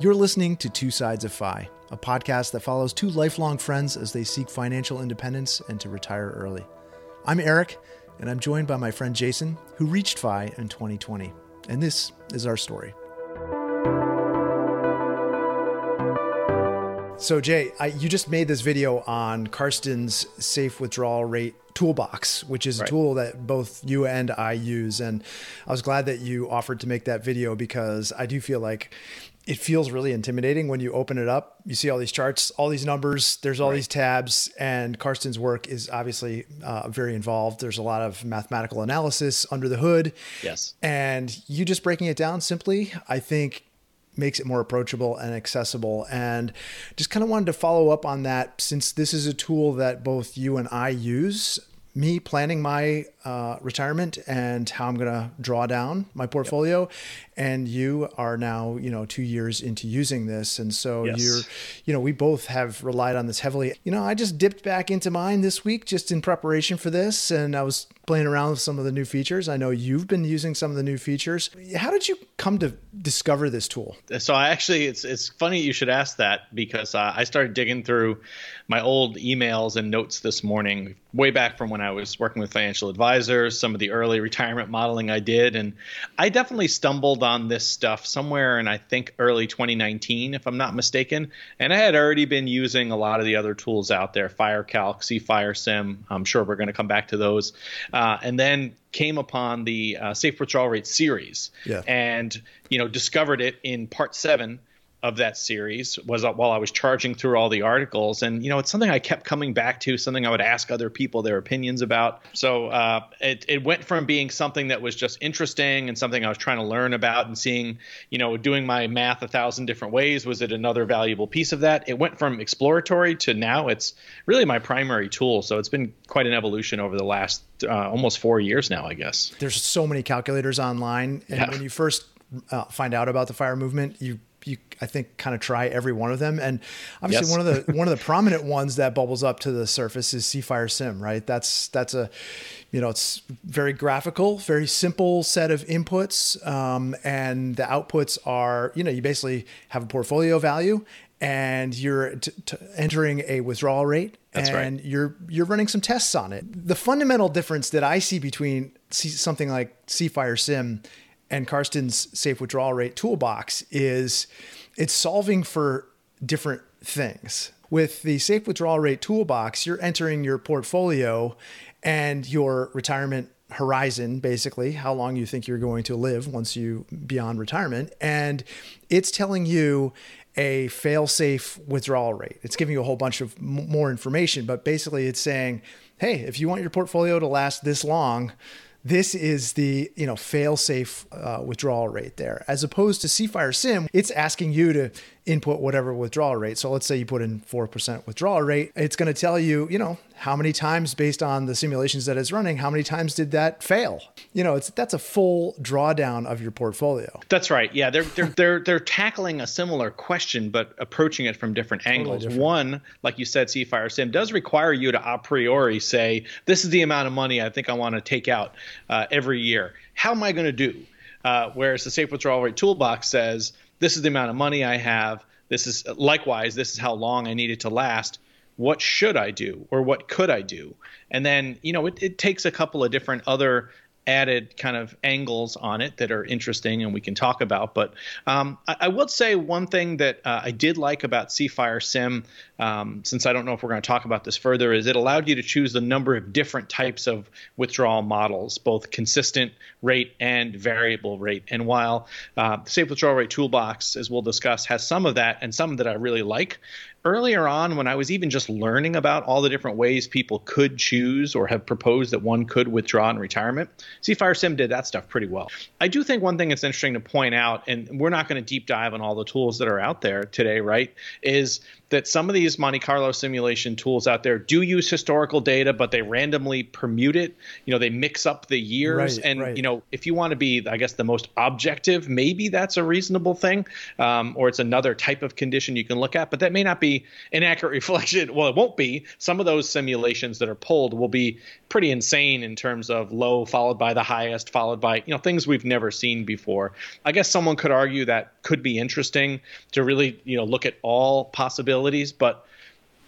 You're listening to Two Sides of Fi, a podcast that follows two lifelong friends as they seek financial independence and to retire early. I'm Eric, and I'm joined by my friend Jason, who reached FI in 2020. And this is our story. So, Jay, I, you just made this video on Karsten's safe withdrawal rate toolbox, which is a right. tool that both you and I use. And I was glad that you offered to make that video because I do feel like it feels really intimidating when you open it up. You see all these charts, all these numbers, there's all right. these tabs, and Karsten's work is obviously uh, very involved. There's a lot of mathematical analysis under the hood. Yes. And you just breaking it down simply, I think makes it more approachable and accessible. And just kind of wanted to follow up on that since this is a tool that both you and I use. Me planning my uh, retirement and how I'm going to draw down my portfolio, yep. And you are now you know two years into using this. And so yes. you're you know we both have relied on this heavily. You know i just dipped back into mine this week just in preparation for this. And i was playing around with some of the new features i know you've been using some of the new features how did you come to discover this tool so i actually it's it's funny you should ask that because uh, i started digging through my old emails and notes this morning way back from when i was working with financial advisors some of the early retirement modeling i did and i definitely stumbled on this stuff somewhere in I think early 2019, if I'm not mistaken. And I had already been using a lot of the other tools out there, FireCalc, cFireSim. I'm sure we're going to come back to those. Uh, and then came upon the uh, Safe Withdrawal Rate series, yeah. and you know discovered it in part seven of that series was uh, while I was charging through all the articles, and you know it's something I kept coming back to, something I would ask other people their opinions about. So uh, it it went from being something that was just interesting and something I was trying to learn about and seeing, you know, doing my math a thousand different ways. Was it another valuable piece of that? It went from exploratory to now it's really my primary tool. So it's been quite an evolution over the last uh, almost four years now, I guess. There's so many calculators online, and yeah. when you first uh, find out about the fire movement, you you I think kind of try every one of them. And obviously yes. one of the one of the prominent ones that bubbles up to the surface is cFireSim, right? That's that's a you know it's very graphical, very simple set of inputs, um, and the outputs are you know you basically have a portfolio value and you're t- t- entering a withdrawal rate That's and right. you're you're running some tests on it. The fundamental difference that I see between C- something like cFireSim and Karsten's safe withdrawal rate toolbox is it's solving for different things. With the safe withdrawal rate toolbox, you're entering your portfolio and your retirement horizon, basically, how long you think you're going to live once you beyond retirement. And it's telling you a fail safe withdrawal rate. It's giving you a whole bunch of m- more information, but basically it's saying, hey, if you want your portfolio to last this long, this is the you know fail safe uh, withdrawal rate there. As opposed to cFireSim it's asking you to input whatever withdrawal rate. So let's say you put in 4% withdrawal rate. It's going to tell you you know how many times based on the simulations that it's running how many times did that fail you know it's that's a full drawdown of your portfolio that's right yeah they're they're they're, they're tackling a similar question but approaching it from different angles different. one like you said seafire cFireSim does require you to a priori say this is the amount of money i think i want to take out uh, every year. How am I going to do? Uh, whereas the safe withdrawal rate toolbox says this is the amount of money I have. This is likewise, this is how long I need it to last. What should I do or what could I do? And then, you know, it, it takes a couple of different other added kind of angles on it that are interesting and we can talk about. But um, I, I, would say one thing that uh, I did like about cFireSim, um, since I don't know if we're going to talk about this further, is it allowed you to choose the number of different types of withdrawal models, both consistent rate and variable rate. And while uh, the Safe Withdrawal Rate Toolbox, as we'll discuss, has some of that and some that I really like, earlier on when I was even just learning about all the different ways people could choose or have proposed that one could withdraw in retirement, see cFireSim did that stuff pretty well. I do think one thing that's interesting to point out, and we're not going to deep dive on all the tools that are out there today, right, is that some of these Monte Carlo simulation tools out there do use historical data, but they randomly permute it. You know, they mix up the years. Right, and, right. you know, if you want to be, I guess, the most objective, maybe that's a reasonable thing, um, or it's another type of condition you can look at, but that may not be pretty inaccurate reflection. Well, it won't be. Some of those simulations that are pulled will be pretty insane in terms of low followed by the highest, followed by you know things we've never seen before. I guess someone could argue that could be interesting to really you know look at all possibilities, but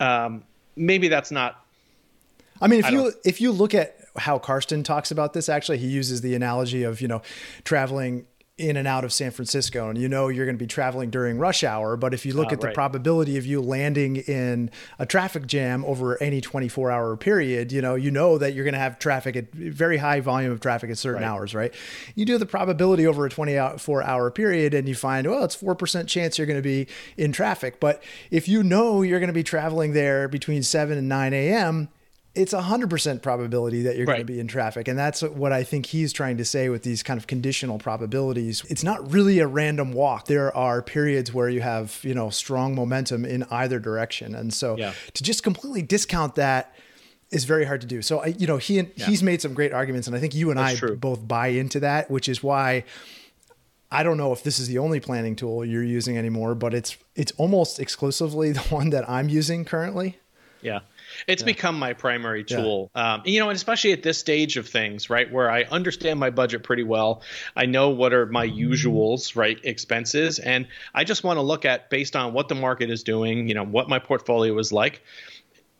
um, maybe that's not. I mean, if I you if you look at how Karsten talks about this, actually, he uses the analogy of you know traveling in and out of San Francisco and you know you're going to be traveling during rush hour but if you look uh, at the right. probability of you landing in a traffic jam over any 24 hour period you know you know that you're going to have traffic at very high volume of traffic at certain right. hours right you do the probability over a 24 hour period and you find well it's 4% chance you're going to be in traffic but if you know you're going to be traveling there between 7 and 9 a.m it's a hundred percent probability that you're right. going to be in traffic. And that's what I think he's trying to say with these kind of conditional probabilities. It's not really a random walk. There are periods where you have, you know, strong momentum in either direction. And so yeah. to just completely discount that is very hard to do. So I, you know, he, yeah. he's made some great arguments and I think you and that's I true. both buy into that, which is why I don't know if this is the only planning tool you're using anymore, but it's, it's almost exclusively the one that I'm using currently. Yeah. It's yeah. become my primary tool. Yeah. Um, you know, and especially at this stage of things, right, where I understand my budget pretty well. I know what are my usuals, right, expenses, and I just want to look at based on what the market is doing, you know, what my portfolio is like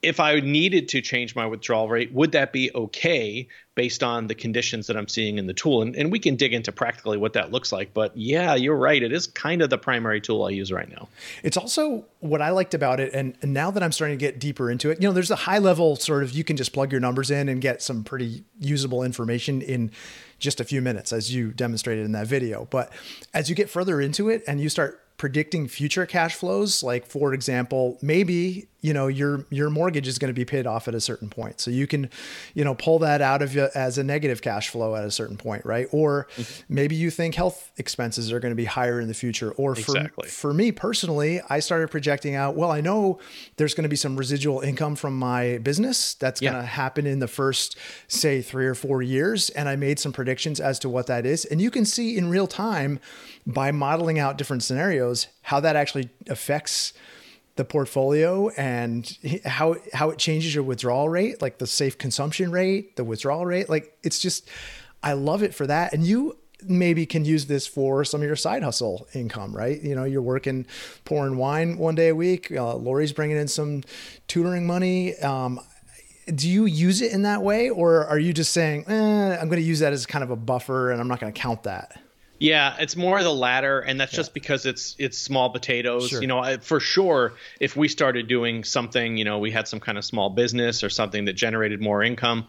if I needed to change my withdrawal rate, would that be okay based on the conditions that I'm seeing in the tool? And, and we can dig into practically what that looks like. But yeah, you're right. It is kind of the primary tool I use right now. It's also what I liked about it. And, and now that I'm starting to get deeper into it, you know, there's a high level sort of you can just plug your numbers in and get some pretty usable information in just a few minutes, as you demonstrated in that video. But as you get further into it and you start predicting future cash flows like for example maybe you know your your mortgage is going to be paid off at a certain point so you can you know pull that out of you as a negative cash flow at a certain point right or mm-hmm. maybe you think health expenses are going to be higher in the future or for exactly. for me personally I started projecting out well I know there's going to be some residual income from my business that's yeah. going to happen in the first say 3 or 4 years and I made some predictions as to what that is and you can see in real time by modeling out different scenarios how that actually affects the portfolio and how how it changes your withdrawal rate, like the safe consumption rate, the withdrawal rate. Like it's just I love it for that. And you maybe can use this for some of your side hustle income, right? You know, you're working pouring wine one day a week. Uh, Lori's bringing in some tutoring money. Um, do you use it in that way, or are you just saying, eh, I'm going to use that as kind of a buffer and I'm not going to count that? Yeah, it's more the latter, and that's yeah. just because it's it's small potatoes. Sure. You know, for sure, if we started doing something, you know, we had some kind of small business or something that generated more income,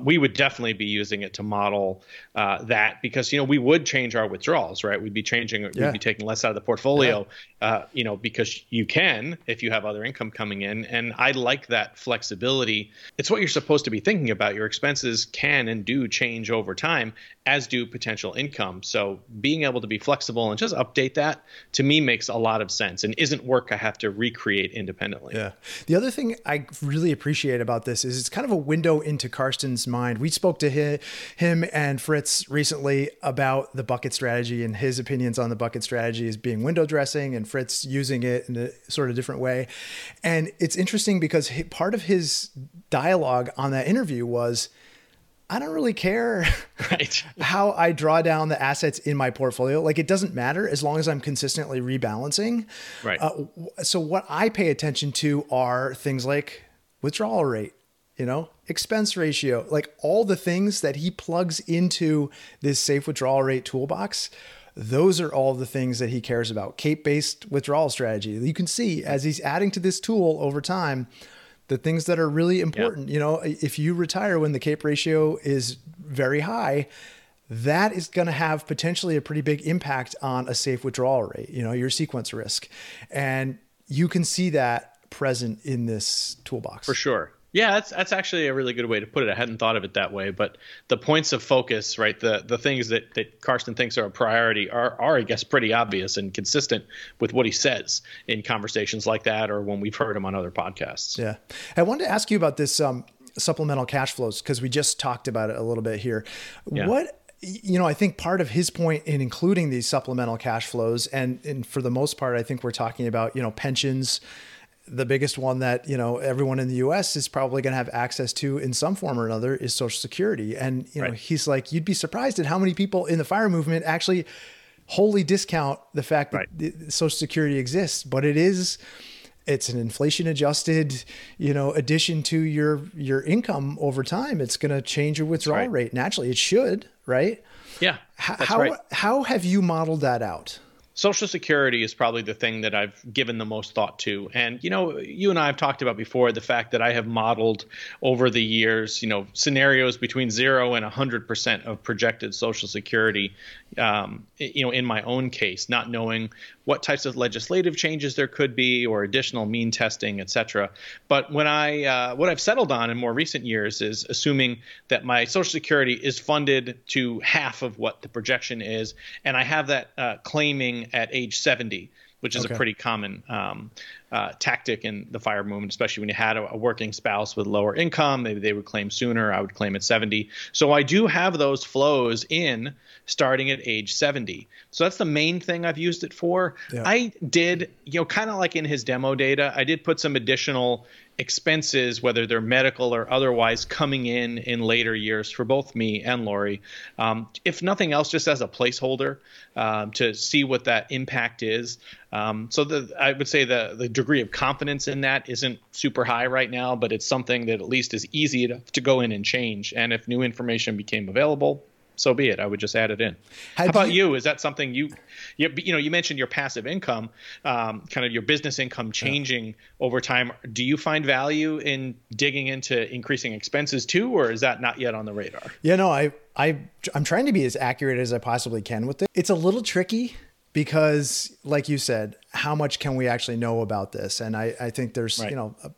we would definitely be using it to model uh, that because you know we would change our withdrawals, right? We'd be changing, yeah. we'd be taking less out of the portfolio, yeah. uh, you know, because you can if you have other income coming in, and I like that flexibility. It's what you're supposed to be thinking about. Your expenses can and do change over time, as do potential income. So being able to be flexible and just update that to me makes a lot of sense and isn't work I have to recreate independently. Yeah. The other thing I really appreciate about this is it's kind of a window into Karsten's mind. We spoke to him and Fritz recently about the bucket strategy and his opinions on the bucket strategy as being window dressing and Fritz using it in a sort of different way. And it's interesting because part of his dialogue on that interview was I don't really care right. how I draw down the assets in my portfolio. Like it doesn't matter as long as I'm consistently rebalancing. Right. Uh, so what I pay attention to are things like withdrawal rate, you know, expense ratio, like all the things that he plugs into this safe withdrawal rate toolbox. Those are all the things that he cares about. Cape based withdrawal strategy. You can see as he's adding to this tool over time the things that are really important. You know, if you retire when the CAPE ratio is very high, that is going to have potentially a pretty big impact on a safe withdrawal rate, you know, your sequence risk. And you can see that present in this toolbox. For sure. Yeah, that's that's actually a really good way to put it. I hadn't thought of it that way, but the points of focus, right? The the things that, that Karsten thinks are a priority are are I guess pretty obvious and consistent with what he says in conversations like that or when we've heard him on other podcasts. Yeah. I wanted to ask you about this um, supplemental cash flows because we just talked about it a little bit here. Yeah. What you know, I think part of his point in including these supplemental cash flows, and, and for the most part, I think we're talking about, you know, pensions, the biggest one that you know everyone in the U.S. is probably going to have access to in some form or another is Social Security. And you know, right. he's like, you'd be surprised at how many people in the fire movement actually wholly discount the fact that right. Social Security exists, but it is it's an inflation adjusted you know addition to your your income over time it's going to change your withdrawal right. rate naturally it should right yeah how right. how have you modeled that out Social Security is probably the thing that I've given the most thought to. And, you know, you and I have talked about before the fact that I have modeled over the years, you know, scenarios between zero and 100% of projected Social Security, um, you know, in my own case, not knowing what types of legislative changes there could be or additional mean testing, et cetera. But when I, uh, what I've settled on in more recent years is assuming that my Social Security is funded to half of what the projection is. And I have that uh, claiming at age 70 which is okay. a pretty common um, uh, tactic in the fire movement, especially when you had a, a, working spouse with lower income. Maybe they would claim sooner. I would claim at 70. So I do have those flows in starting at age 70. So that's the main thing I've used it for. Yeah. I did, you know, kind of like in his demo data, I did put some additional expenses, whether they're medical or otherwise, coming in in later years for both me and Lori. Um, if nothing else, just as a placeholder um, to see what that impact is. Um, so the, I would say the the degree of confidence in that isn't super high right now, but it's something that at least is easy to, to go in and change. And if new information became available, so be it. I would just add it in. How, How about you, you? Is that something you, you, you know, you mentioned your passive income, um, kind of your business income changing yeah. over time. Do you find value in digging into increasing expenses too, or is that not yet on the radar? Yeah, no, I, I, I'm trying to be as accurate as I possibly can with it. It's a little tricky because, like you said, how much can we actually know about this? And I, I think there's, right. you know, a,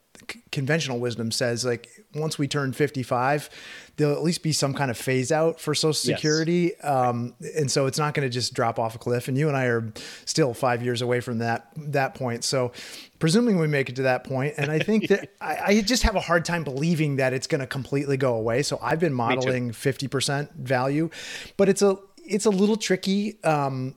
conventional wisdom says like once we turn 55 there'll at least be some kind of phase out for social security yes. um, and so it's not going to just drop off a cliff and you and i are still five years away from that that point so presuming we make it to that point and i think that I, I, just have a hard time believing that it's going to completely go away so i've been modeling 50% value but it's a it's a little tricky um,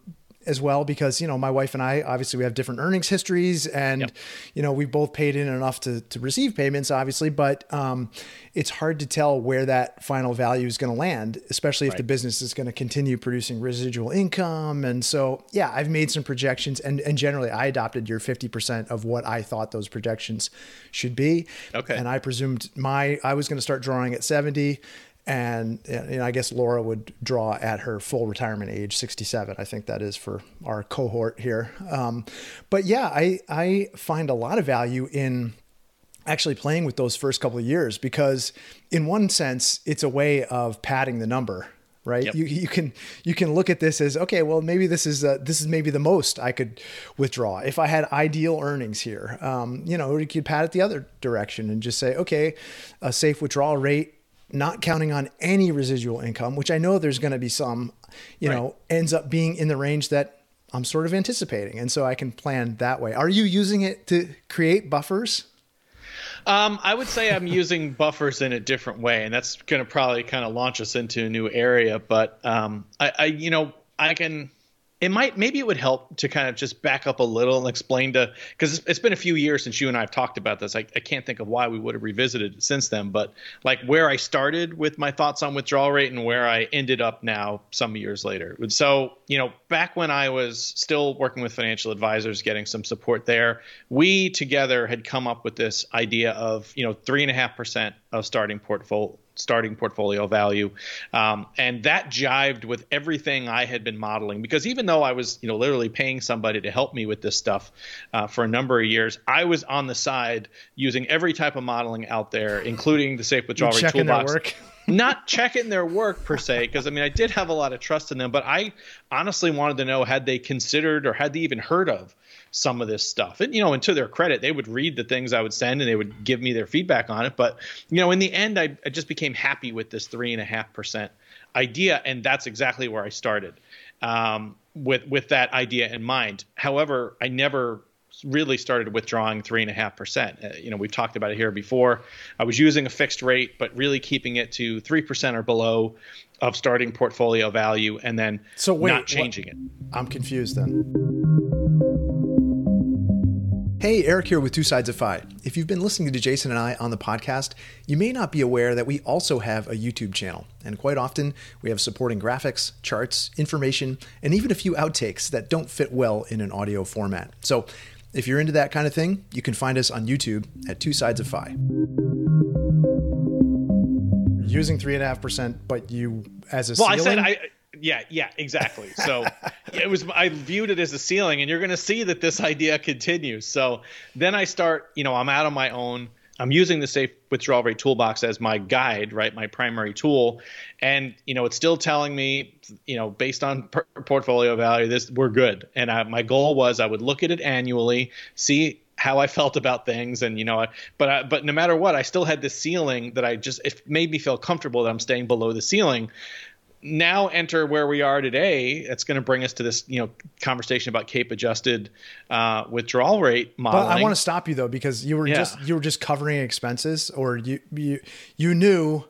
as well because you know my wife and I obviously we have different earnings histories and yep. you know we both paid in enough to to receive payments obviously but um, it's hard to tell where that final value is going to land especially if right. the business is going to continue producing residual income and so yeah I've made some projections and and generally I adopted your 50% of what I thought those projections should be okay and I presumed my I was going to start drawing at 70 and I guess Laura would draw at her full retirement age, 67. I think that is for our cohort here. Um, but yeah, I I find a lot of value in actually playing with those first couple of years because in one sense it's a way of padding the number right yep. you, you can you can look at this as okay well maybe this is uh, this is maybe the most i could withdraw if i had ideal earnings here um, you know you could pad it the other direction and just say okay a safe withdrawal rate not counting on any residual income, which I know there's going to be some, you right. know, ends up being in the range that I'm sort of anticipating. And so I can plan that way. Are you using it to create buffers? Um, I would say I'm using buffers in a different way, and that's going to probably kind of launch us into a new area. But um, I, I, you know, I can it might maybe it would help to kind of just back up a little and explain to because it's been a few years since you and I have talked about this. I, I can't think of why we would have revisited it since then, but like where I started with my thoughts on withdrawal rate and where I ended up now some years later. So you know, back when I was still working with financial advisors, getting some support there, we together had come up with this idea of you know three and a half percent of starting portfolio starting portfolio value. Um, and that jived with everything I had been modeling because even though I was, you know, literally paying somebody to help me with this stuff uh, for a number of years, I was on the side using every type of modeling out there, including the safe withdrawal rate toolbox. not checking their work per se, because I mean, I did have a lot of trust in them, but I honestly wanted to know had they considered or had they even heard of some of this stuff. And you know, and to their credit, they would read the things I would send and they would give me their feedback on it. But you know, in the end, I, I just became happy with this three and a half percent idea, and that's exactly where I started um, with with that idea in mind. However, I never really started withdrawing three and a half percent. Uh, you know, we've talked about it here before. I was using a fixed rate, but really keeping it to three percent or below of starting portfolio value, and then so wait, not changing what? it. I'm confused then. Hey, Eric here with Two Sides of Fi. If you've been listening to Jason and I on the podcast, you may not be aware that we also have a YouTube channel. And quite often, we have supporting graphics, charts, information, and even a few outtakes that don't fit well in an audio format. So if you're into that kind of thing, you can find us on YouTube at Two Sides of Fi. Using 3.5%, but you, as a well, ceiling, I said I yeah, yeah, exactly. So it was I viewed it as a ceiling, and you're going to see that this idea continues. So then I start, you know, I'm out on my own. I'm using the safe withdrawal rate toolbox as my guide, right? My primary tool, and you know, it's still telling me, you know, based on per- portfolio value, this we're good. And I, my goal was I would look at it annually, see how I felt about things, and you know, but I, but no matter what, I still had this ceiling that I just it made me feel comfortable that I'm staying below the ceiling now enter where we are today. It's going to bring us to this, you know, conversation about CAPE adjusted uh, withdrawal rate modeling. But I want to stop you though because you were yeah. just you were just covering expenses, or you you you knew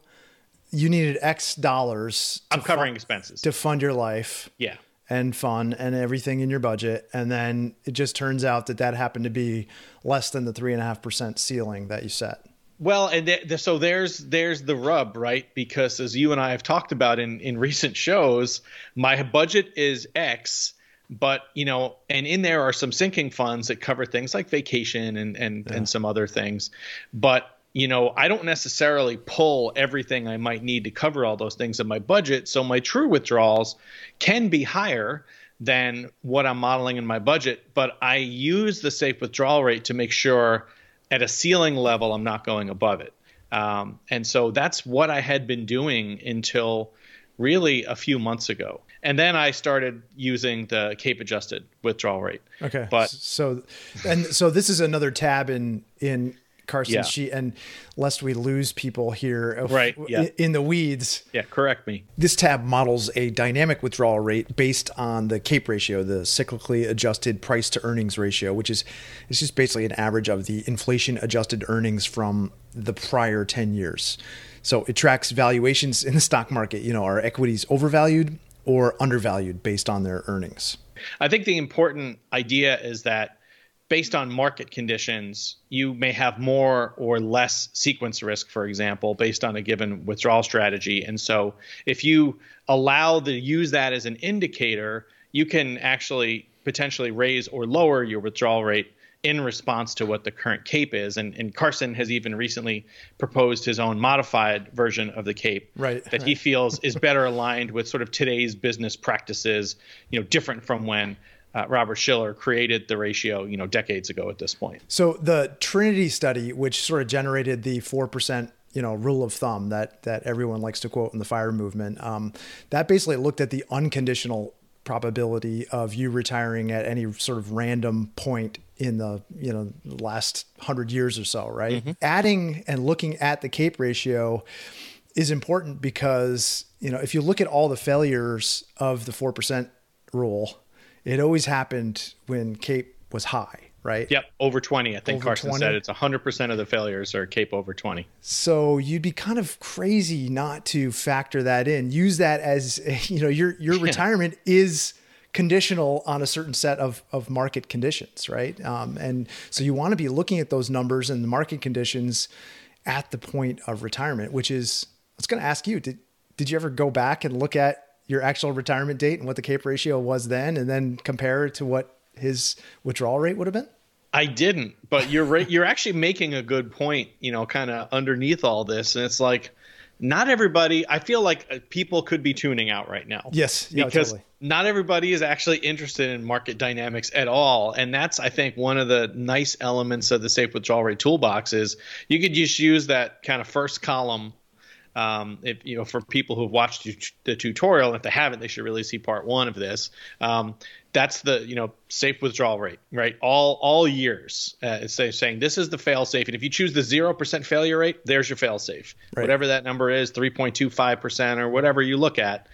you needed X dollars. I'm covering expenses to fund your life. Yeah. And fun and everything in your budget, and then it just turns out that that happened to be less than the three and a half percent ceiling that you set. Well, and th- so there's there's the rub, right? Because as you and I have talked about in in recent shows, my budget is X, but you know, and in there are some sinking funds that cover things like vacation and and yeah. and some other things, but you know, I don't necessarily pull everything I might need to cover all those things in my budget. So my true withdrawals can be higher than what I'm modeling in my budget, but I use the safe withdrawal rate to make sure at a ceiling level, I'm not going above it. Um, and so that's what I had been doing until really a few months ago. And then I started using the CAPE adjusted withdrawal rate. Okay. But so, and so this is another tab in, in Karsten's yeah. sheet, and lest we lose people here uh, right, yeah. in the weeds. Yeah, correct me. This tab models a dynamic withdrawal rate based on the CAPE ratio, the cyclically adjusted price to earnings ratio, which is it's just basically an average of the inflation adjusted earnings from the prior 10 years. So it tracks valuations in the stock market. You know, are equities overvalued or undervalued based on their earnings? I think the important idea is that based on market conditions, you may have more or less sequence risk, for example, based on a given withdrawal strategy. And so if you allow the use that as an indicator, you can actually potentially raise or lower your withdrawal rate in response to what the current CAPE is. And, and Karsten has even recently proposed his own modified version of the CAPE right, that right. he feels is better aligned with sort of today's business practices, you know, different from when uh, Robert Shiller created the ratio, you know, decades ago at this point. So the Trinity study, which sort of generated the four percent, you know, rule of thumb that that everyone likes to quote in the fire movement, um, that basically looked at the unconditional probability of you retiring at any sort of random point in the you know last hundred years or so, right? Mm-hmm. Adding and looking at the CAPE ratio is important because you know if you look at all the failures of the four percent rule it always happened when CAPE was high, right? Yep, over 20. I think over Karsten 20. said it's 100% of the failures are CAPE over 20. So you'd be kind of crazy not to factor that in. Use that as, you know, your your yeah. retirement is conditional on a certain set of, of market conditions, right? Um, and so you want to be looking at those numbers and the market conditions at the point of retirement, which is, I was going to ask you, did, did you ever go back and look at your actual retirement date and what the CAPE ratio was then, and then compare it to what his withdrawal rate would have been? I didn't, but you're right. You're actually making a good point. You know, kind of underneath all this, and it's like not everybody. I feel like uh, people could be tuning out right now. Yes, yeah, because totally. not everybody is actually interested in market dynamics at all, and that's I think one of the nice elements of the safe withdrawal rate toolbox is you could just use that kind of first column um, if you know, for people who've watched the tutorial, if they haven't, they should really see part one of this. Um, that's the you know safe withdrawal rate, right? All all years, uh, it's saying this is the fail safe, and if you choose the zero percent failure rate, there's your fail safe. Right. Whatever that number is, three point two five percent or whatever you look at.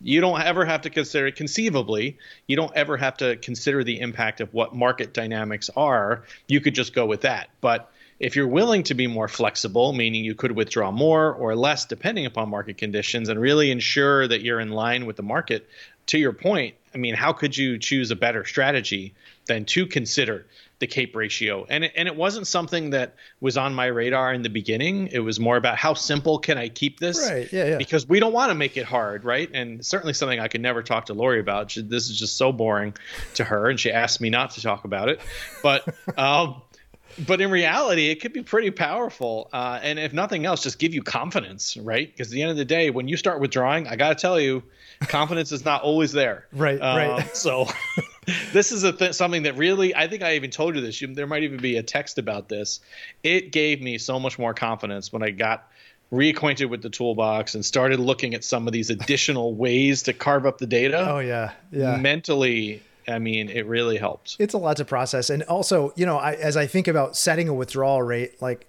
You don't ever have to consider conceivably. You don't ever have to consider the impact of what market dynamics are. You could just go with that, but if you're willing to be more flexible, meaning you could withdraw more or less depending upon market conditions and really ensure that you're in line with the market, to your point, I mean, how could you choose a better strategy than to consider the cape ratio? And it, and it wasn't something that was on my radar in the beginning. It was more about how simple can i keep this? Right. Yeah, yeah. because we don't want to make it hard right? And certainly something i could never talk to lori about. She, this is just so boring to her and she asked me not to talk about it. But um but in reality, it could be pretty powerful. Uh, and if nothing else, just give you confidence, right? Because at the end of the day, when you start withdrawing, I got to tell you, confidence is not always there. Right, uh, right. So this is a th- something that really, I think I even told you this. You, there might even be a text about this. It gave me so much more confidence when I got reacquainted with the toolbox and started looking at some of these additional ways to carve up the data. Oh yeah, yeah. Mentally, I mean, it really helps. It's a lot to process. And also, you know, I, as I think about setting a withdrawal rate, like,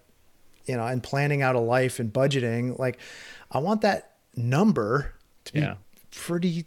you know, and planning out a life and budgeting, like, I want that number to be yeah. pretty,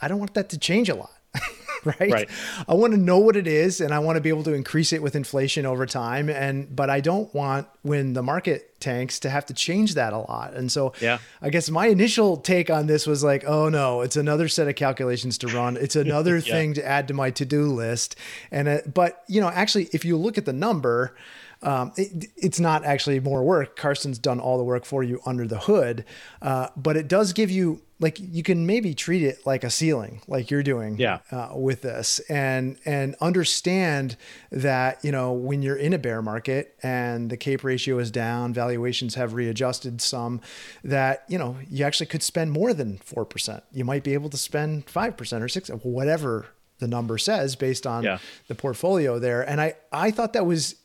I don't want that to change a lot. right? Right. I want to know what it is and I want to be able to increase it with inflation over time. And but I don't want when the market tanks to have to change that a lot. And so yeah. I guess my initial take on this was like, oh no, it's another set of calculations to run. It's another yeah. thing to add to my to-do list. And uh, but you know, actually if you look at the number, um, it, it's not actually more work. Karsten's done all the work for you under the hood, uh, but it does give you like you can maybe treat it like a ceiling, like you're doing yeah. uh, with this, and and understand that you know when you're in a bear market and the cape ratio is down, valuations have readjusted some, that you know you actually could spend more than four percent. You might be able to spend five percent or six, whatever the number says based on yeah. the portfolio there. And I I thought that was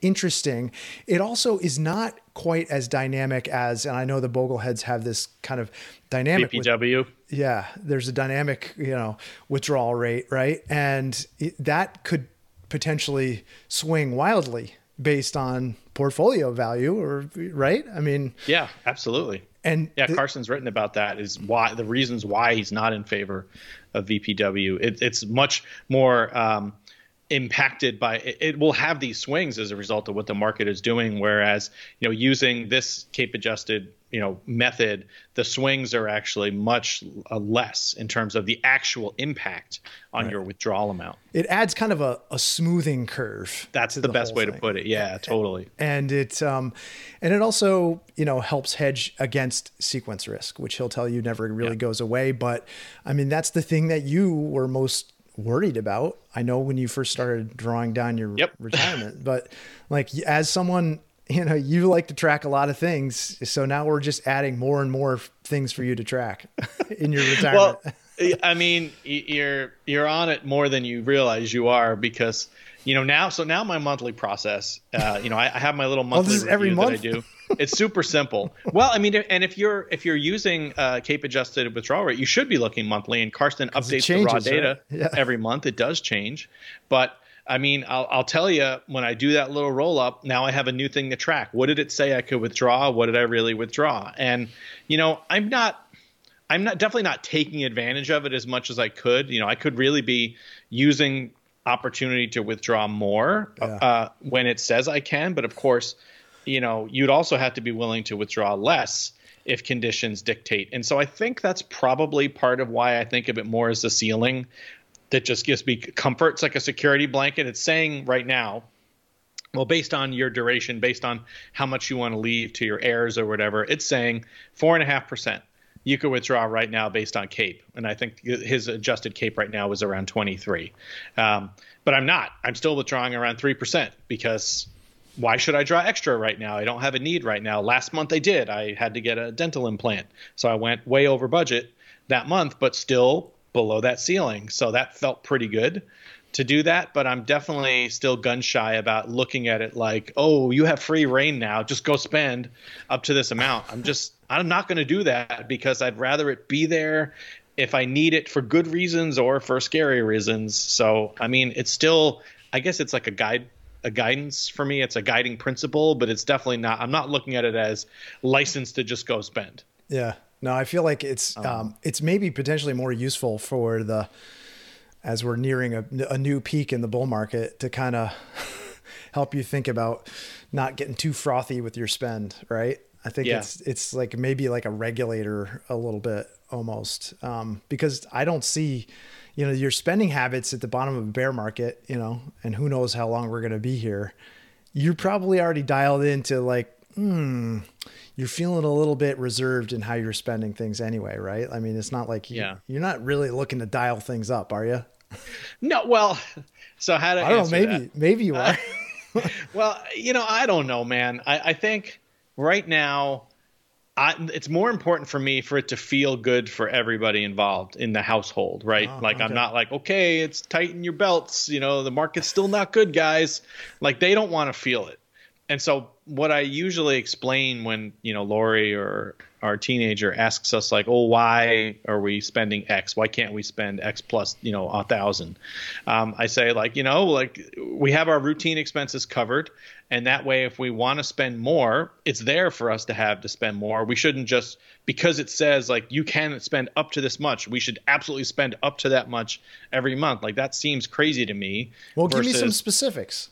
interesting. It also is not quite as dynamic as, and I know the Bogleheads have this kind of dynamic. VPW. With, yeah, there's a dynamic, you know, withdrawal rate, right? And it, that could potentially swing wildly based on portfolio value, or right? I mean, yeah, absolutely. And yeah, the, Karsten's written about that. Is why the reasons why he's not in favor of VPW. It, it's much more. Um, impacted by it, it, will have these swings as a result of what the market is doing whereas you know using this cape adjusted you know method the swings are actually much uh, less in terms of the actual impact on right. your withdrawal amount it adds kind of a, a smoothing curve that's the, the, best way thing. to put it yeah totally and it um and it also you know helps hedge against sequence risk which he'll tell you never really yeah. goes away but i mean that's the thing that you were most worried about. I know when you first started drawing down your yep. retirement, but like as someone, you know, you like to track a lot of things. So now we're just adding more and more things for you to track in your retirement. well, I mean, you're you're on it more than you realize you are because you know now. So now my monthly process, uh, you know, I, I have my little oh, monthly oh, every month? that I do it's super simple. Well, I mean, and if you're if you're using uh, Cape adjusted withdrawal rate, you should be looking monthly. And Karsten updates changes, the raw data right? yeah. every month. It does change, but I mean, I'll, I'll tell you when I do that little roll up. Now I have a new thing to track. What did it say I could withdraw? What did I really withdraw? And you know, I'm not. I'm not definitely not taking advantage of it as much as I could. You know, I could really be using opportunity to withdraw more yeah. uh, when it says I can. But of course, you know, you'd also have to be willing to withdraw less if conditions dictate. And so I think that's probably part of why I think of it more as a ceiling that just gives me comfort. It's like a security blanket. It's saying right now, well, based on your duration, based on how much you want to leave to your heirs or whatever, it's saying four and a half percent. You could withdraw right now based on CAPE, and I think his adjusted CAPE right now was around 23. Um, but I'm not. I'm still withdrawing around three percent because why should I draw extra right now? I don't have a need right now. Last month I did. I had to get a dental implant. So I went way over budget that month, but still below that ceiling. So that felt pretty good to do that. But I'm definitely still gun shy about looking at it like, oh, you have free reign now. Just go spend up to this amount. I'm just, I'm not going to do that because I'd rather it be there if I need it for good reasons or for scary reasons. So, I mean, it's still, I guess it's like a guide a guidance for me. It's a guiding principle, but it's definitely not. I'm not looking at it as license to just go spend. Yeah. No, I feel like it's um, um, it's maybe potentially more useful for the as we're nearing a, a new peak in the bull market to kind of help you think about not getting too frothy with your spend, right? I think yeah. it's it's like maybe like a regulator a little bit almost um, because I don't see you know, your spending habits at the bottom of a bear market, you know, and who knows how long we're going to be here. You're probably already dialed into like, hmm, you're feeling a little bit reserved in how you're spending things anyway, right? I mean, it's not like you, Yeah. you're not really looking to dial things up, are you? No, well, so how to I don't know. Maybe, that? maybe you uh, are. Well, you know, I don't know, man. I, I think right now, I, it's more important for me for it to feel good for everybody involved in the household, right? Oh, like okay. I'm not like, okay, it's tighten your belts. You know, the market's still not good, guys. Like they don't want to feel it. And so what I usually explain when you know Lori or our teenager asks us like, oh, why are we spending X? Why can't we spend X plus you know a thousand? Um, I say like you know like we have our routine expenses covered, and that way if we want to spend more, it's there for us to have to spend more. We shouldn't just because it says like you can spend up to this much. We should absolutely spend up to that much every month. Like that seems crazy to me. well, give me some specifics.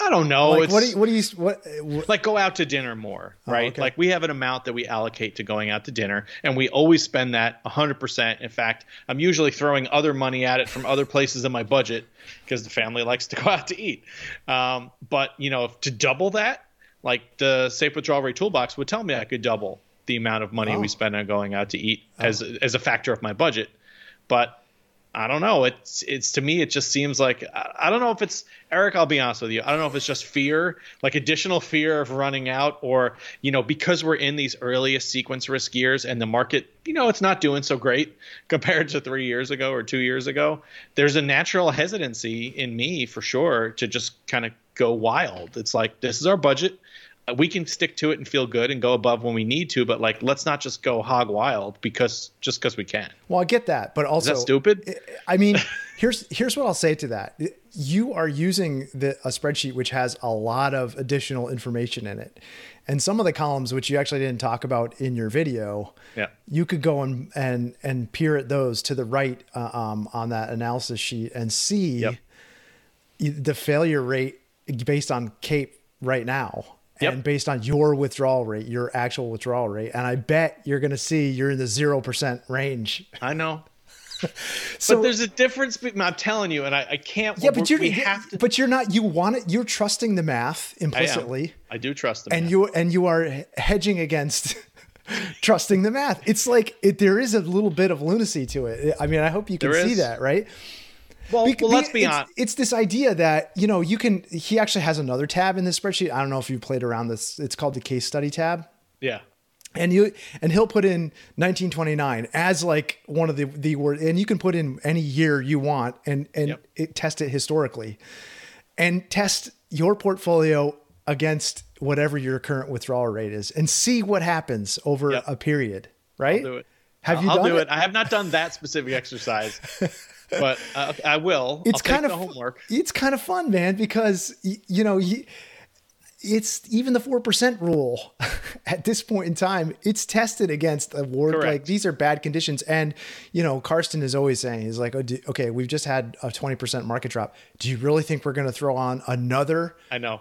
I don't know. Like, it's, what do you, what do you, what, what like go out to dinner more, right? Oh, okay. Like we have an amount that we allocate to going out to dinner, and we always spend that 100%. In fact, I'm usually throwing other money at it from other places in my budget because the family likes to go out to eat. Um, but you know, to double that, like the safe withdrawal rate toolbox would tell me I could double the amount of money Oh. we spend on going out to eat as as a factor of my budget. But I don't know. It's it's to me it just seems like I, I don't know if it's Eric. I'll be honest with you. I don't know if it's just fear, like additional fear of running out, or you know because we're in these earliest sequence risk years and the market, you know, it's not doing so great compared to three years ago or two years ago. There's a natural hesitancy in me for sure to just kind of go wild. It's like this is our budget. We can stick to it and feel good and go above when we need to, but like let's not just go hog wild because just because we can. well, I get that, but also Is that stupid? I mean, here's here's what I'll say to that. You are using the, a spreadsheet which has a lot of additional information in it, and some of the columns which you actually didn't talk about in your video. Yeah. You could go and and and peer at those to the right uh, um, on that analysis sheet and see Yep. the failure rate based on Cape right now. Yep. And based on your withdrawal rate, your actual withdrawal rate, and I bet you're going to see you're in the zero percent range. I know. So but there's a difference. Between, I'm telling you, and I, I can't. Yeah, but you're have to. but you're not. You want it. You're trusting the math implicitly, I do trust them. and you and you are hedging against trusting the math. It's like it, there is a little bit of lunacy to it. I mean, I hope you can see that, right? Well, Bec- well, let's be it's, honest. It's this idea that you know you can. He actually has another tab in this spreadsheet. I don't know if you played around this. It's called the case study tab Yeah, and you and he'll put in 1929 as like one of the the word and you can put in any year you want and and Yep. it test it historically and test your portfolio against whatever your current withdrawal rate is and see what happens over Yep. a period right do it. have you I'll done do it, it? I have not done that specific exercise, but uh, I will. it's kind of the homework. it's kind of fun man because y- you know you, it's even the 4% rule at this point in time it's tested against the ward Correct. like these are bad conditions and you know karsten is always saying he's like oh, do, okay we've just had a 20% market drop do you really think we're going to throw on another I know.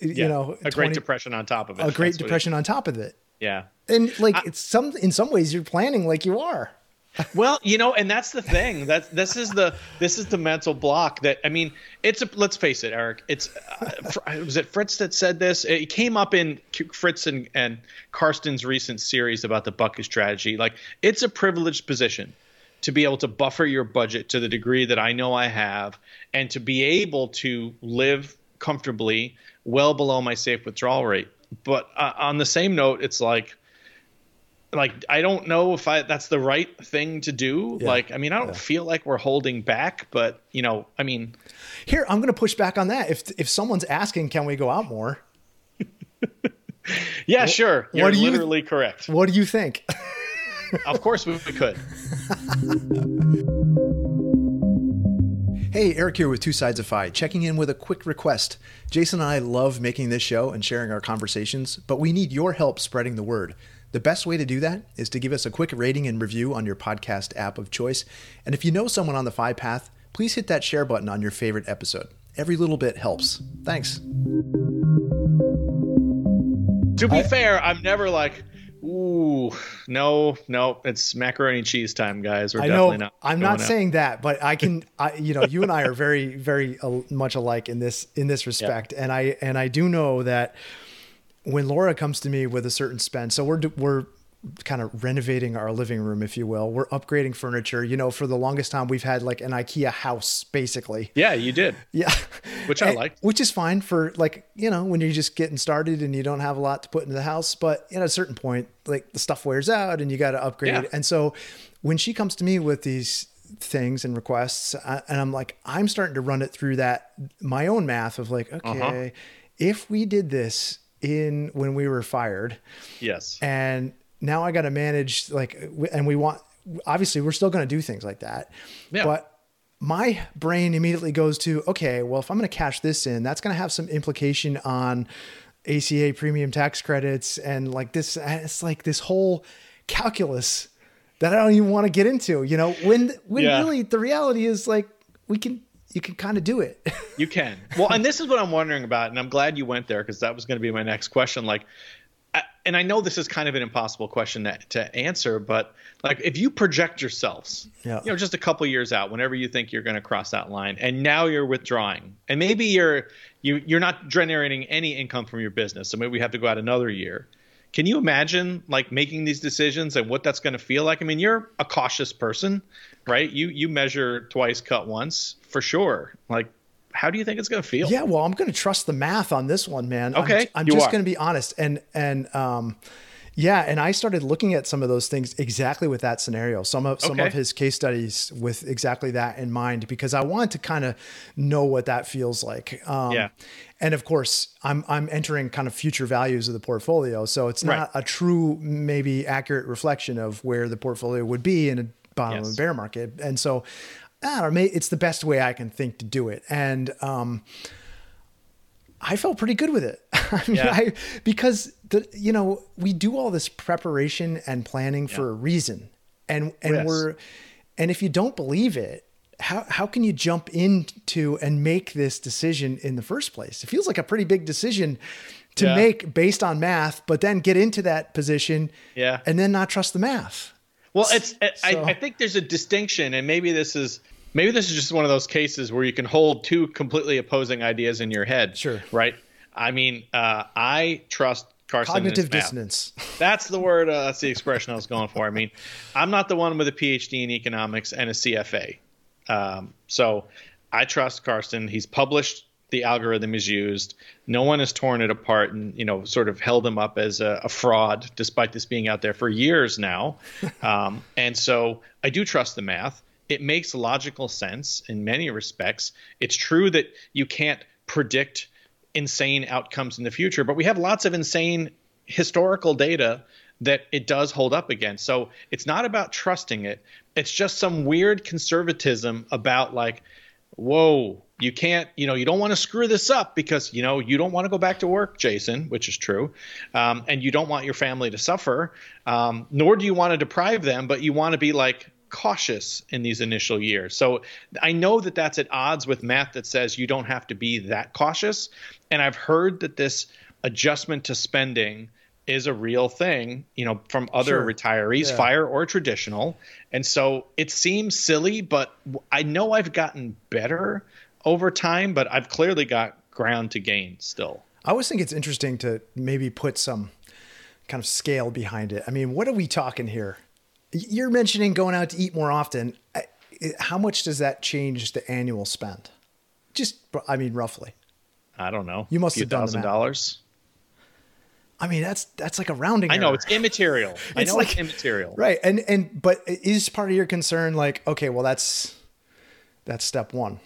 you Yeah. know a 20 Great Depression on top of it. a great That's depression on top of it yeah. and like it's some in some ways you're planning like you are Well, you know, and that's the thing. That this is the this is the mental block that I mean, it's a let's face it, Eric. It's uh, was it Fritz that said this? It came up in Fritz and, and Karsten's recent series about the bucket strategy. Like, it's a privileged position to be able to buffer your budget to the degree that I know I have, and to be able to live comfortably well below my safe withdrawal rate. But uh, on the same note, it's like like I don't know if I that's the right thing to do. Yeah. Like I mean, I don't feel like we're holding back, but you know, I mean, here i'm going to push back on that if if someone's asking can we go out more yeah, sure. You're do you- literally correct. what do you think of course we, we could. Hey, Eric here with Two Sides of Fi, checking in with a quick request. Jason and I love making this show and sharing our conversations, but we need your help spreading the word. The best way to do that is to give us a quick rating and review on your podcast app of choice. And if you know someone on the Fi path, please hit that share button on your favorite episode. Every little bit helps. Thanks. To be fair, I'm never like Ooh, no, no, it's macaroni and cheese time, guys. We're I definitely know. not. I'm not saying that, but I can. I, you know, you and I are very, very uh, much alike in this in this respect, and I and I do know that when Laura comes to me with a certain spend, so we're we're kind of renovating our living room, if you will. We're upgrading furniture. You know, for the longest time, we've had like an IKEA house, basically. Yeah, you did. Yeah, which I like. Which is fine for like you know when you're just getting started and you don't have a lot to put into the house. But at a certain point, like the stuff wears out and you got to upgrade. Yeah. And so when she comes to me with these things and requests, and I'm like, I'm starting to run it through that my own math of like, okay, uh-huh. if we did this in when we were fired, yes, and now I got to manage like, and we want, obviously we're still going to do things like that, yeah. but my brain immediately goes to, okay, well, if I'm going to cash this in, that's going to have some implication on ACA premium tax credits and like this, it's like this whole calculus that I don't even want to get into, you know, when, when yeah. really the reality is like, we can, you can kind of do it. you can. Well, and this is what I'm wondering about. And I'm glad you went there because that was going to be my next question. Like, and I know this is kind of an impossible question to, to answer, but like if you project yourselves, yeah. you know, just a couple years out, whenever you think you're going to cross that line, and now you're withdrawing, and maybe you're you you're not generating any income from your business, so maybe we have to go out another year. Can you imagine like making these decisions and what that's going to feel like? I mean, you're a cautious person, right? You you measure twice, cut once for sure. Like how do you think it's going to feel? Yeah, well, I'm going to trust the math on this one, man. Okay, I'm, I'm just going to be honest, and and um, yeah, and I started looking at some of those things exactly with that scenario. Some of some okay. of his case studies with exactly that in mind, because I want to kind of know what that feels like. Um, yeah. And of course, I'm I'm entering kind of future values of the portfolio, so it's not right. a true, maybe accurate reflection of where the portfolio would be in a bottom yes. of a bear market. And so I don't know, it's the best way I can think to do it. And um, I felt pretty good with it. I mean, yeah. I, because the, you know, we do all this preparation and planning yeah. for a reason. And, and yes. we're, and if you don't believe it, how, how can you jump into and make this decision in the first place? It feels like a pretty big decision to yeah. make based on math, but then get into that position yeah. and then not trust the math. Well, it's, so, I, I think there's a distinction and maybe this is, maybe this is just one of those cases where you can hold two completely opposing ideas in your head. Sure. Right. I mean, uh, I trust Karsten. Cognitive dissonance. That's the word. Uh, that's the expression I was going for. I mean, I'm not the one with a PhD in economics and a CFA. Um, so I trust Karsten. He's published the algorithm is used. No one has torn it apart and you know sort of held them up as a, a fraud, despite this being out there for years now. um, and so I do trust the math it makes logical sense in many respects. It's true that you can't predict insane outcomes in the future, but we have lots of insane historical data that it does hold up against. So it's not about trusting it. It's just some weird conservatism about like, whoa, you can't, you know, you don't want to screw this up because, you know, you don't want to go back to work, Jason, which is true. Um, and you don't want your family to suffer, um, nor do you want to deprive them, but you want to be like, cautious in these initial years. So I know that that's at odds with math that says you don't have to be that cautious. And I've heard that this adjustment to spending is a real thing, you know, from other sure. retirees, yeah. fire or traditional. And so it seems silly, but I know I've gotten better over time, but I've clearly got ground to gain still. I always think it's interesting to maybe put some kind of scale behind it. I mean, what are we talking here? You're mentioning going out to eat more often. How much does that change the annual spend? Just, I mean, roughly. I don't know. You must have done thousand dollars. I mean, that's that's like a rounding. I know error. it's immaterial. it's I know like, it's immaterial. Right, and and but is part of your concern like okay, well that's that's step one.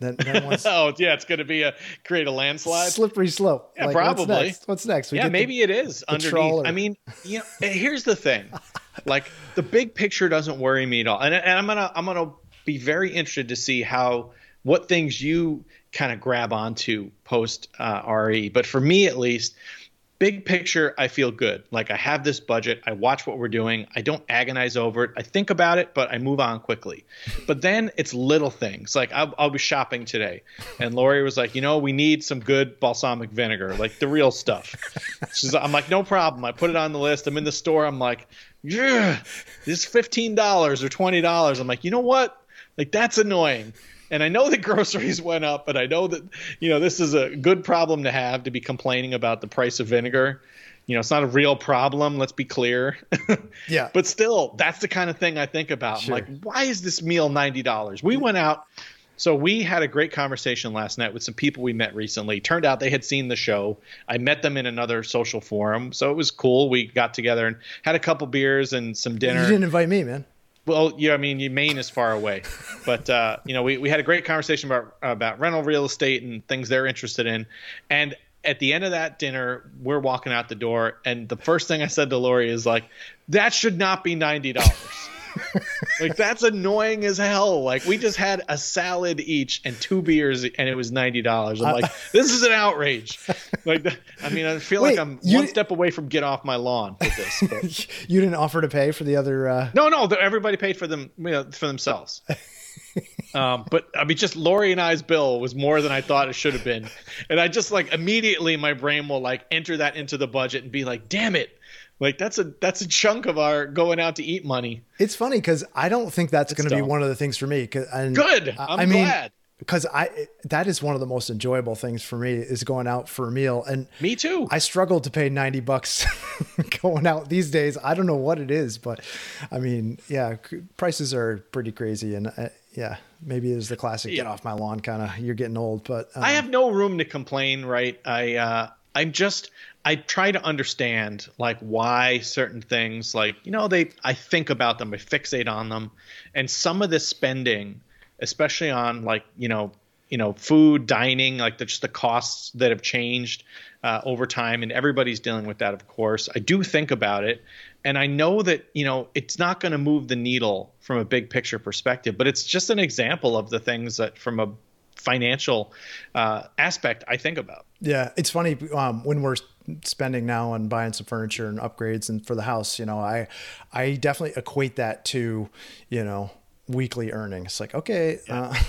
Then, then once, oh yeah, it's going to be a create a landslide, slippery slope. Yeah, like, probably. What's next? What's next? We yeah, maybe the, it is underneath. I mean, you know, here's the thing like the big picture doesn't worry me at all. And, and I'm gonna I'm gonna be very interested to see how what things you kind of grab onto post uh, RE. But for me at least, big picture, I feel good. Like I have this budget. I watch what we're doing. I don't agonize over it. I think about it, but I move on quickly. But then it's little things. Like I'll, I'll be shopping today, and Lori was like, you know, we need some good balsamic vinegar, like the real stuff. She's, I'm like, no problem. I put it on the list. I'm in the store. I'm like, yeah, this is fifteen dollars or twenty dollars. I'm like, you know what? Like that's annoying. And I know that groceries went up, and I know that you know this is a good problem to have to be complaining about the price of vinegar. You know, it's not a real problem. Let's be clear. yeah. But still, that's the kind of thing I think about. Sure. I'm like, why is this meal ninety dollars? We went out. So we had a great conversation last night with some people we met recently. Turned out they had seen the show. I met them in another social forum, so it was cool. We got together and had a couple beers and some dinner. You didn't invite me, man. Well, yeah, I mean, Maine is far away, but uh, you know, we, we had a great conversation about about rental real estate and things they're interested in, and at the end of that dinner, we're walking out the door, and the first thing I said to Lori is like, "That should not be ninety dollars." like that's annoying as hell. Like we just had a salad each and two beers, and it was ninety dollars. I'm like, this is an outrage. Like, I mean, I feel Wait, like I'm one step away from get off my lawn with this. But. you didn't offer to pay for the other. Uh... No, no, everybody paid for them you know, for themselves. um, but I mean, just Lori and I's bill was more than I thought it should have been, and I just like immediately my brain will like enter that into the budget and be like, damn it, like that's a that's a chunk of our going out to eat money. It's funny because I don't think that's going to be one of the things for me. And Good. I'm I mean, glad because I that is one of the most enjoyable things for me is going out for a meal. And me too. I struggle to pay ninety bucks going out these days. I don't know what it is, but I mean, yeah, prices are pretty crazy, and uh, yeah, maybe it's the classic yeah. "get off my lawn" kind of. You're getting old, but um, I have no room to complain. Right? I uh, I'm just I try to understand like why certain things like you know they I think about them I fixate on them. And some of this spending especially on like you know you know food dining like the, just the costs that have changed uh, over time and everybody's dealing with that of course I do think about it. And I know that you know it's not going to move the needle from a big picture perspective but it's just an example of the things that from a financial uh, aspect I think about. Yeah, it's funny um, when we're spending now on buying some furniture and upgrades and for the house. You know, I I definitely equate that to you know weekly earnings. Like, okay. Yeah. Uh,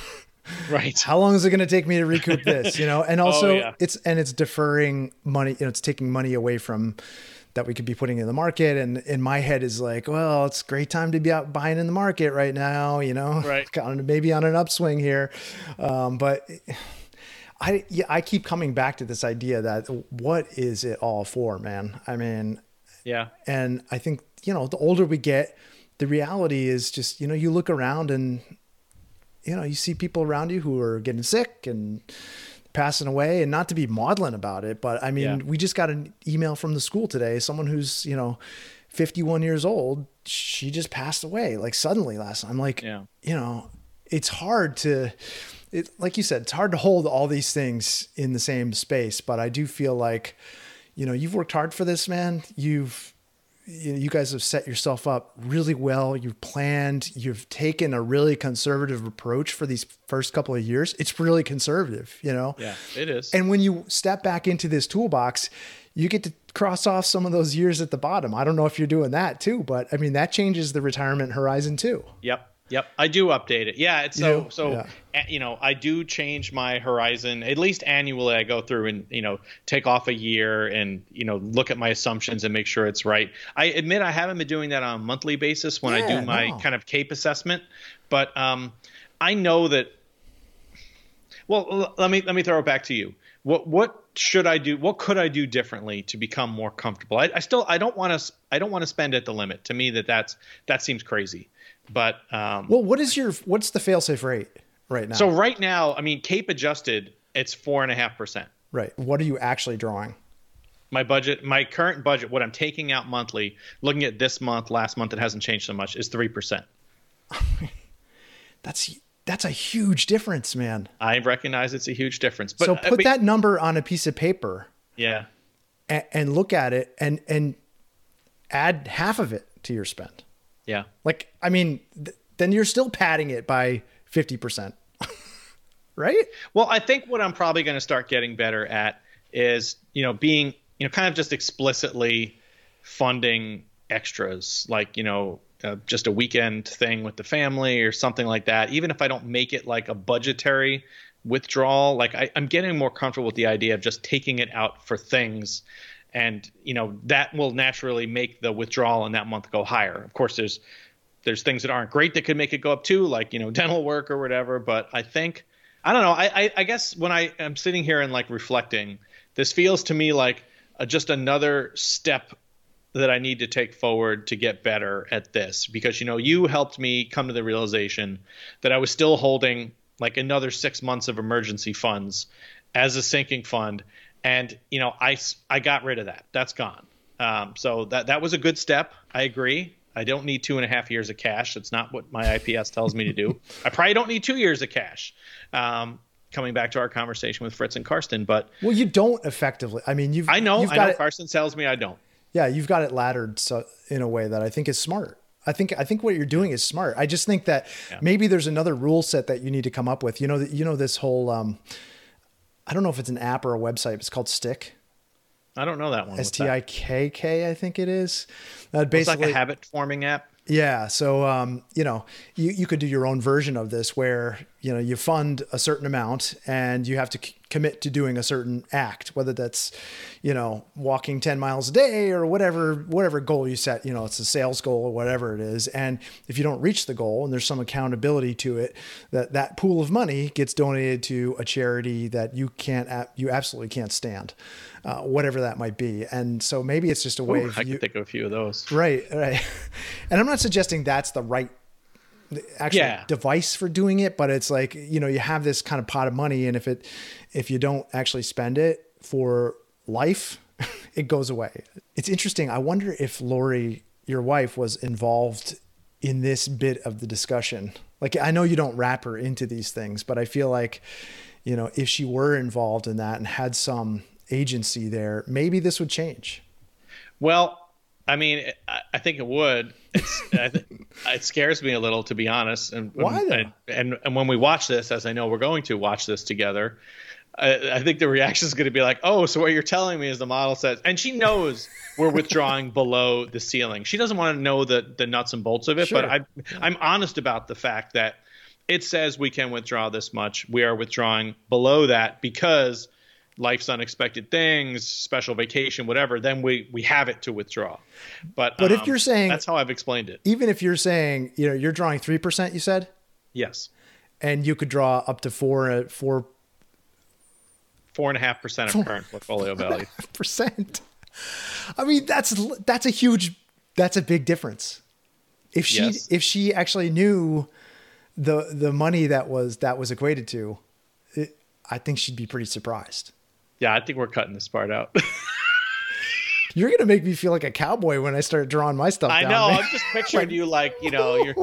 right how long is it going to take me to recoup this you know and oh, also oh, yeah. it's and it's deferring money you know it's taking money away from that we could be putting in the market. And in my head is like, well, it's a great time to be out buying in the market right now, you know, right. maybe on an upswing here. Um, but I, yeah, I keep coming back to this idea that what is it all for, man? I mean, yeah. And I think, you know, the older we get, the reality is just, you know, you look around and, you know, you see people around you who are getting sick and, passing away and not to be maudlin about it, but I mean, yeah. we just got an email from the school today, someone who's, you know, 51 years old, she just passed away like suddenly last I'm like, yeah. you know, it's hard to it like you said, it's hard to hold all these things in the same space, but I do feel like you know, you've worked hard for this, man. You've you, know, you guys have set yourself up really well. You've planned, you've taken a really conservative approach for these first couple of years. It's really conservative, you know? Yeah, it is. And when you step back into this toolbox, you get to cross off some of those years at the bottom. I don't know if you're doing that too, but I mean, that changes the retirement horizon too. Yep. Yep, I do update it. Yeah, it's so you so yeah. you know I do change my horizon at least annually. I go through and you know take off a year and you know look at my assumptions and make sure it's right. I admit I haven't been doing that on a monthly basis when yeah, I do my no. kind of CAPE assessment, but um, I know that. Well, let me let me throw it back to you. What what should I do? What could I do differently to become more comfortable? I, I still I don't want to I don't want to spend at the limit. To me, that that's that seems crazy. But um, well, what is your what's the failsafe rate right now? So right now, I mean, CAPE adjusted, it's four and a half percent. Right. What are you actually drawing? My budget, my current budget, what I'm taking out monthly, looking at this month, last month, it hasn't changed so much, is three percent. that's that's a huge difference, man. I recognize it's a huge difference. But so put I mean, that number on a piece of paper. Yeah. And, and look at it and and add half of it to your spend. Yeah. Like, I mean, th- then you're still padding it by 50%. right? Well, I think what I'm probably going to start getting better at is, you know, being you know, kind of just explicitly funding extras, like you know, uh, just a weekend thing with the family or something like that. Even if I don't make it like a budgetary withdrawal, like I, I'm getting more comfortable with the idea of just taking it out for things and you know that will naturally make the withdrawal in that month go higher. Of course, there's there's things that aren't great that could make it go up too, like you know dental work or whatever. But I think I don't know. I I, I guess when I am sitting here and like reflecting, this feels to me like a, just another step that I need to take forward to get better at this because you know you helped me come to the realization that I was still holding like another 6 months of emergency funds as a sinking fund and you know I I got rid of that. That's gone. Um, so that that was a good step. I agree. I don't need two and a half years of cash. That's not what my IPS tells me to do. I probably don't need two years of cash. Um, coming back to our conversation with Fritz and Karsten, but well, you don't effectively. I mean, you've I know you've I know. It, Karsten tells me I don't. Yeah, you've got it laddered so in a way that I think is smart. I think I think what you're doing is smart. I just think that yeah. maybe there's another rule set that you need to come up with. You know, that you know this whole. Um, I don't know if it's an app or a website. It's called Stick. I don't know that one. S T I K K, I think it is. Uh, basically, it's like a habit forming app. Yeah. So, um, you know, you, you could do your own version of this where, you know, you fund a certain amount and you have to c- commit to doing a certain act, whether that's, you know, walking 10 miles a day or whatever, whatever goal you set, you know, it's a sales goal or whatever it is. And if you don't reach the goal and there's some accountability to it, that that pool of money gets donated to a charity that you can't, you absolutely can't stand uh, whatever that might be. And so maybe it's just a way. Ooh, I you, can think of a few of those. Right, right. And I'm not suggesting that's the right actual yeah. device for doing it, but it's like you know you have this kind of pot of money, and if it if you don't actually spend it for life, it goes away. It's interesting. I wonder if Lori, your wife, was involved in this bit of the discussion. Like I know you don't wrap her into these things, but I feel like you know if she were involved in that and had some agency there, maybe this would change. Well, I mean, I think it would. Th- it scares me a little, to be honest. And why? And, and, and when we watch this, as I know we're going to watch this together, I, I think the reaction is going to be like, "Oh, so what you're telling me is the model says," and she knows we're withdrawing below the ceiling. She doesn't want to know the the nuts and bolts of it, sure. but I, I'm honest about the fact that it says we can withdraw this much. We are withdrawing below that because life's unexpected things, special vacation, whatever, then we we have it to withdraw. But but um, if you're saying that's how I've explained it. Even if you're saying you know you're drawing three percent, you said yes, and you could draw up to four uh, four four and a half percent of current portfolio value. Percent. I mean that's that's a huge that's a big difference. If she yes. if she actually knew the the money that was that was equated to, it, I think she'd be pretty surprised. Yeah, I think we're cutting this part out. you're gonna make me feel like a cowboy when I start drawing my stuff. I down, know. Man. I'm just picturing like, you like you know you're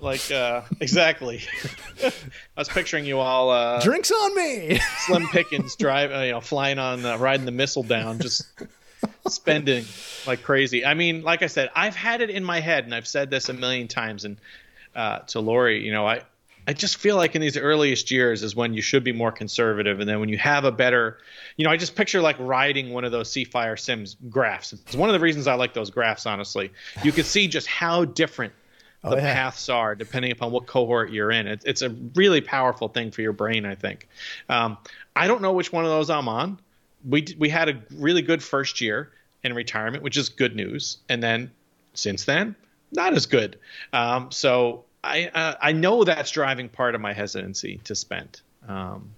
like uh exactly. I was picturing you all uh drinks on me. Slim Pickens drive, uh, you know, flying on uh, riding the missile down, just spending like crazy. I mean, like I said, I've had it in my head, and I've said this a million times, and uh, to Lori, you know, I I just feel like in these earliest years is when you should be more conservative, and then when you have a better, you know, I just picture like riding one of those cFireSims graphs. It's one of the reasons I like those graphs. Honestly, you can see just how different the oh, yeah. paths are depending upon what cohort you're in. It, it's a really powerful thing for your brain, I think. Um, I don't know which one of those I'm on. We we had a really good first year in retirement, which is good news, and then since then, not as good. Um, so I uh, I know that's driving part of my hesitancy to spend. Um,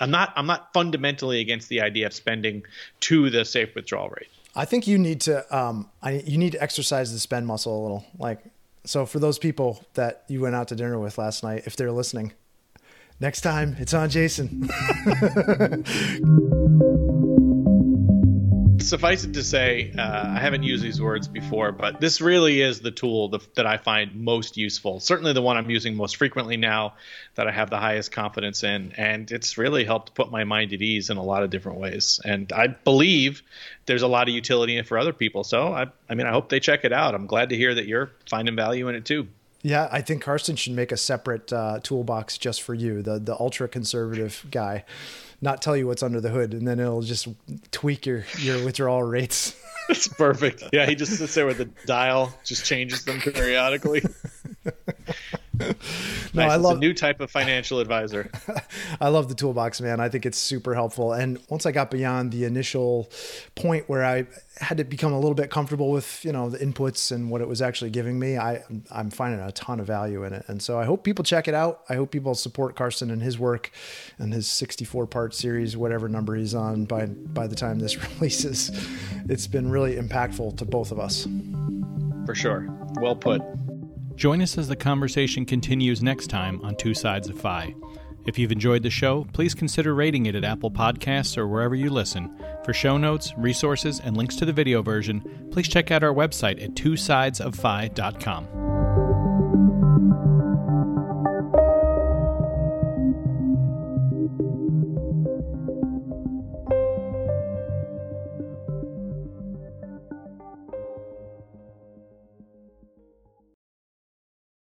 I'm not I'm not fundamentally against the idea of spending to the safe withdrawal rate. I think you need to um, I, you need to exercise the spend muscle a little. Like so for those people that you went out to dinner with last night, if they're listening, next time it's on Jason. suffice it to say, uh, I haven't used these words before, but this really is the tool the, that I find most useful. Certainly the one I'm using most frequently now that I have the highest confidence in. And it's really helped put my mind at ease in a lot of different ways. And I believe there's a lot of utility in it for other people. So, I, I mean, I hope they check it out. I'm glad to hear that you're finding value in it too. Yeah, I think Karsten should make a separate uh, toolbox just for you, the the ultra conservative guy. Not tell you what's under the hood, and then it'll just tweak your your withdrawal rates. It's perfect. Yeah, he just sits there with the dial, just changes them periodically. no, nice. I love a new type of financial advisor. I love the toolbox, man. I think it's super helpful. And once I got beyond the initial point where I had to become a little bit comfortable with, you know, the inputs and what it was actually giving me, I I'm finding a ton of value in it. And so I hope people check it out. I hope people support Karsten and his work and his 64 part series, whatever number he's on by by the time this releases. It's been really impactful to both of us. For sure. Well put. Join us as the conversation continues next time on Two Sides of FI. If you've enjoyed the show, please consider rating it at Apple Podcasts or wherever you listen. For show notes, resources, and links to the video version, please check out our website at twosidesoffi.com.